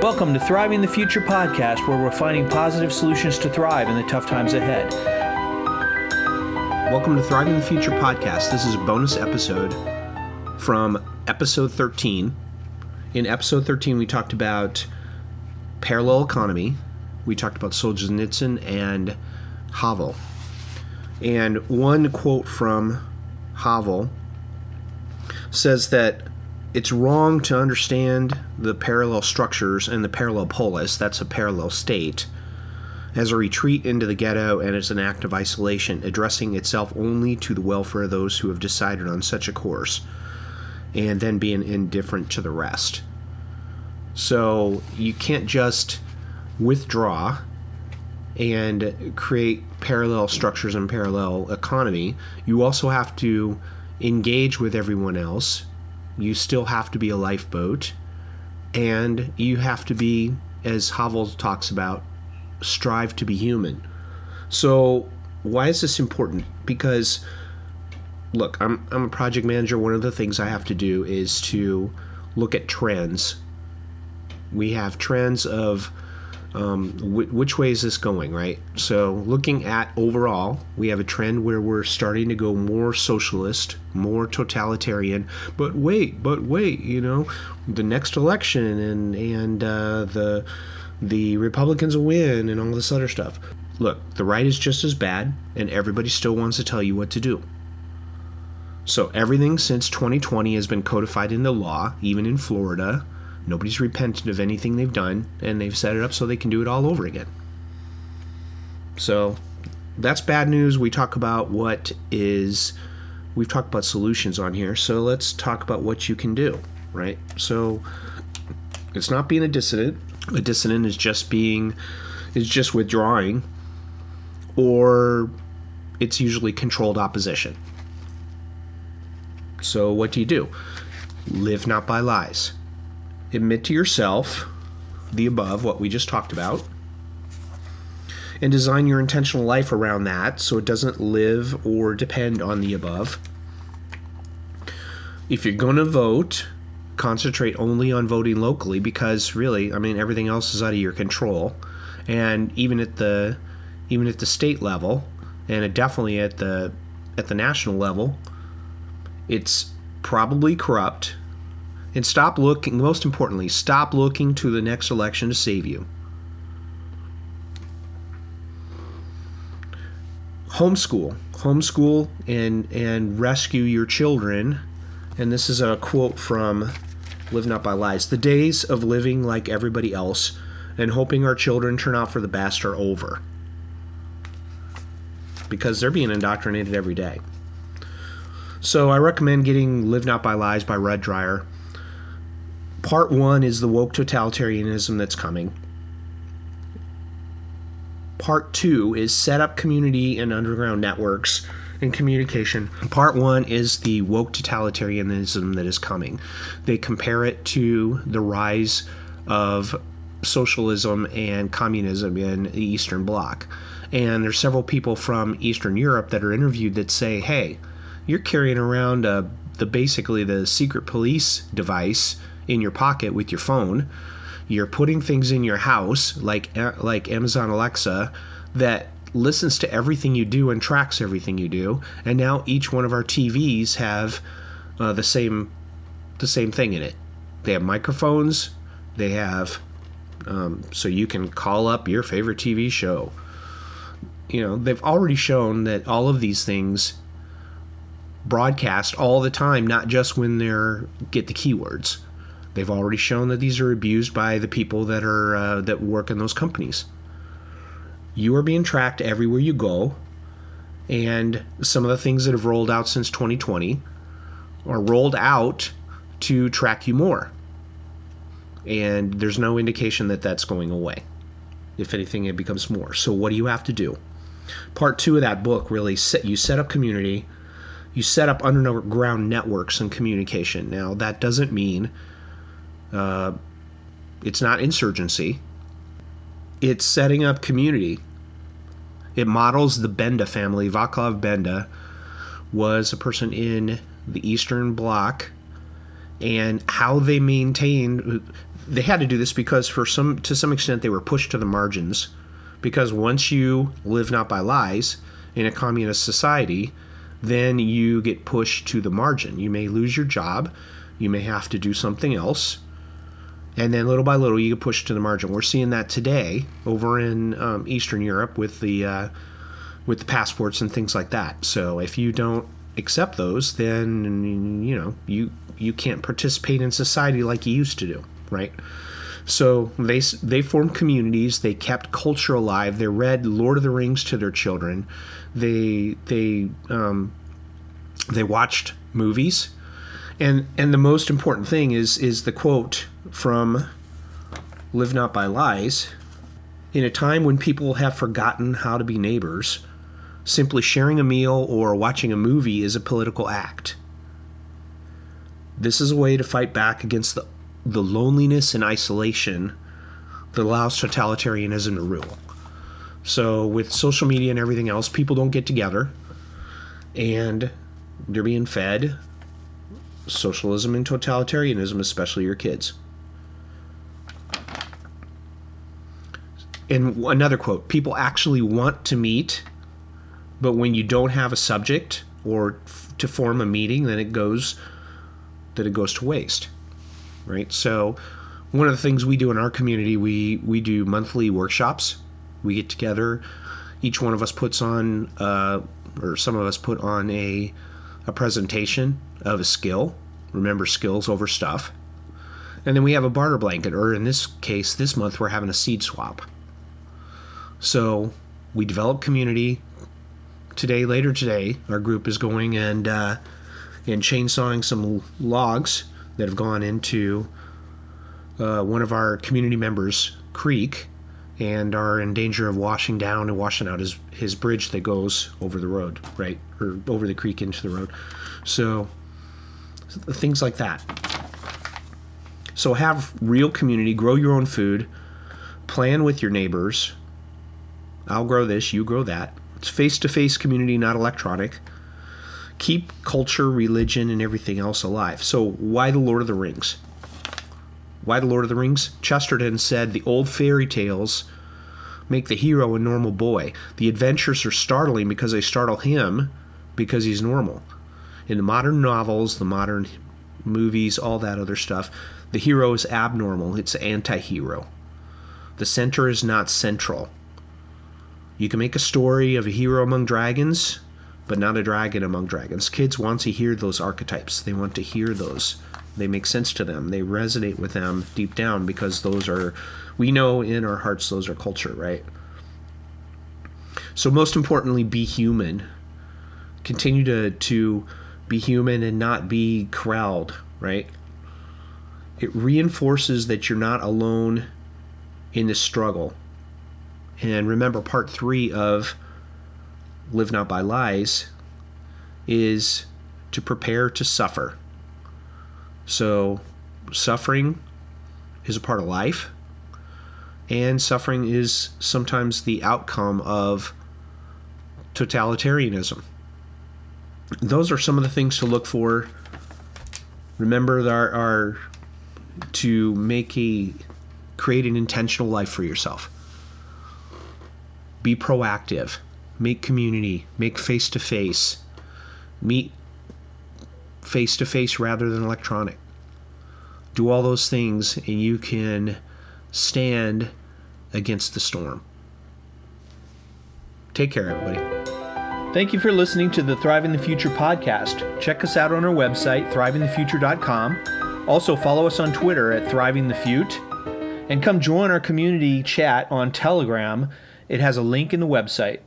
Welcome to Thriving the Future podcast, where we're finding positive solutions to thrive in the tough times ahead. Welcome to Thriving the Future podcast. This is a bonus episode from episode 13. In episode 13, we talked about parallel economy, we talked about Solzhenitsyn and Havel. And one quote from Havel says that it's wrong to understand the parallel structures and the parallel polis, that's a parallel state, as a retreat into the ghetto and as an act of isolation, addressing itself only to the welfare of those who have decided on such a course, and then being indifferent to the rest. So you can't just withdraw and create parallel structures and parallel economy. You also have to engage with everyone else you still have to be a lifeboat, and you have to be, as Havel talks about, strive to be human. So, why is this important? Because, look, I'm, I'm a project manager. One of the things I have to do is to look at trends. We have trends of um, w- which way is this going, right? So, looking at overall, we have a trend where we're starting to go more socialist, more totalitarian. But wait, but wait, you know, the next election and and uh, the the Republicans will win and all this other stuff. Look, the right is just as bad, and everybody still wants to tell you what to do. So everything since 2020 has been codified into law, even in Florida Nobody's repented of anything they've done, and they've set it up so they can do it all over again. So that's bad news. We talk about what is, we've talked about solutions on here. So let's talk about what you can do, right? So it's not being a dissident. A dissident is just being, is just withdrawing, or it's usually controlled opposition. So what do you do? Live not by lies admit to yourself the above, what we just talked about, and design your intentional life around that so it doesn't live or depend on the above. If you're going to vote, concentrate only on voting locally because really, I mean, everything else is out of your control. And even at the even at the state level, and definitely at the at the national level, it's probably corrupt and stop looking, most importantly, stop looking to the next election to save you. Homeschool. Homeschool and, and rescue your children. And this is a quote from Live Not by Lies. The days of living like everybody else and hoping our children turn out for the best are over. Because they're being indoctrinated every day. So I recommend getting Live Not by Lies by Rod Dreher part one is the woke totalitarianism that's coming. Part two is set up community and underground networks and communication. Part one is the woke totalitarianism that is coming. They compare it to the rise of socialism and communism in the Eastern Bloc. And there's several people from Eastern Europe that are interviewed that say, hey, you're carrying around uh, the basically the secret police device in your pocket with your phone. You're putting things in your house like like Amazon Alexa that listens to everything you do and tracks everything you do. And now each one of our TVs have uh, the same the same thing in it. They have microphones. They have um, so you can call up your favorite TV show. You know they've already shown that all of these things broadcast all the time, not just when they're get the keywords. They've already shown that these are abused by the people that are uh, that work in those companies. You are being tracked everywhere you go, and some of the things that have rolled out since 2020 are rolled out to track you more. And there's no indication that that's going away. If anything, it becomes more. So what do you have to do? Part two of that book really set you set up community, you set up underground networks and communication. Now that doesn't mean uh, it's not insurgency. It's setting up community. It models the Benda family. Vaclav Benda was a person in the Eastern Bloc, and how they maintained they had to do this because for some to some extent they were pushed to the margins because once you live not by lies in a communist society then you get pushed to the margin you may lose your job you may have to do something else and then little by little you get pushed to the margin we're seeing that today over in um, eastern europe with the uh, with the passports and things like that so if you don't accept those then you know you you can't participate in society like you used to do right? So they they formed communities. They kept culture alive. They read Lord of the Rings to their children. They they um, they watched movies, and and the most important thing is is the quote from "Live Not by Lies." In a time when people have forgotten how to be neighbors, simply sharing a meal or watching a movie is a political act. This is a way to fight back against the the loneliness and isolation that allows totalitarianism to rule. So, with social media and everything else, people don't get together and they're being fed socialism and totalitarianism, especially your kids. And another quote people actually want to meet, but when you don't have a subject or f- to form a meeting, then it goes that it goes to waste right? So one of the things we do in our community, we we do monthly workshops. We get together. Each one of us puts on, uh, or some of us put on a a presentation of a skill. Remember skills over stuff. And then we have a barter blanket, or in this case, this month we're having a seed swap. So we develop community. Today, later today, our group is going and uh, and chainsawing some logs that have gone into uh, one of our community members' creek and are in danger of washing down and washing out his, his bridge that goes over the road, right? Or over the creek into the road. So, things like that. So, have real community, grow your own food, plan with your neighbors. I'll grow this, you grow that. It's face to face community, not electronic keep culture, religion, and everything else alive. So, why the Lord of the Rings? Why the Lord of the Rings? Chesterton said the old fairy tales make the hero a normal boy. The adventures are startling because they startle him because he's normal. In the modern novels, the modern movies, all that other stuff, the hero is abnormal. It's anti hero. The center is not central. You can make a story of a hero among dragons but not a dragon among dragons. Kids want to hear those archetypes. They want to hear those. They make sense to them. They resonate with them deep down because those are, we know in our hearts, those are culture, right? So, most importantly, be human. Continue to, to be human and not be corralled, right? It reinforces that you're not alone in this struggle. And remember, part three of live not by lies is to prepare to suffer. So, suffering is a part of life, and suffering is sometimes the outcome of totalitarianism. Those are some of the things to look for. Remember, there are to make a create an intentional life for yourself. Be proactive make community, make face to face, meet face to face rather than electronic. Do all those things, and you can stand against the storm. Take care, everybody. Thank you for listening to the Thriving the Future podcast. Check us out on our website, thrivingthefuture.com. Also, follow us on Twitter at thrivingthefute. And come join our community chat on Telegram. It has a link in the website.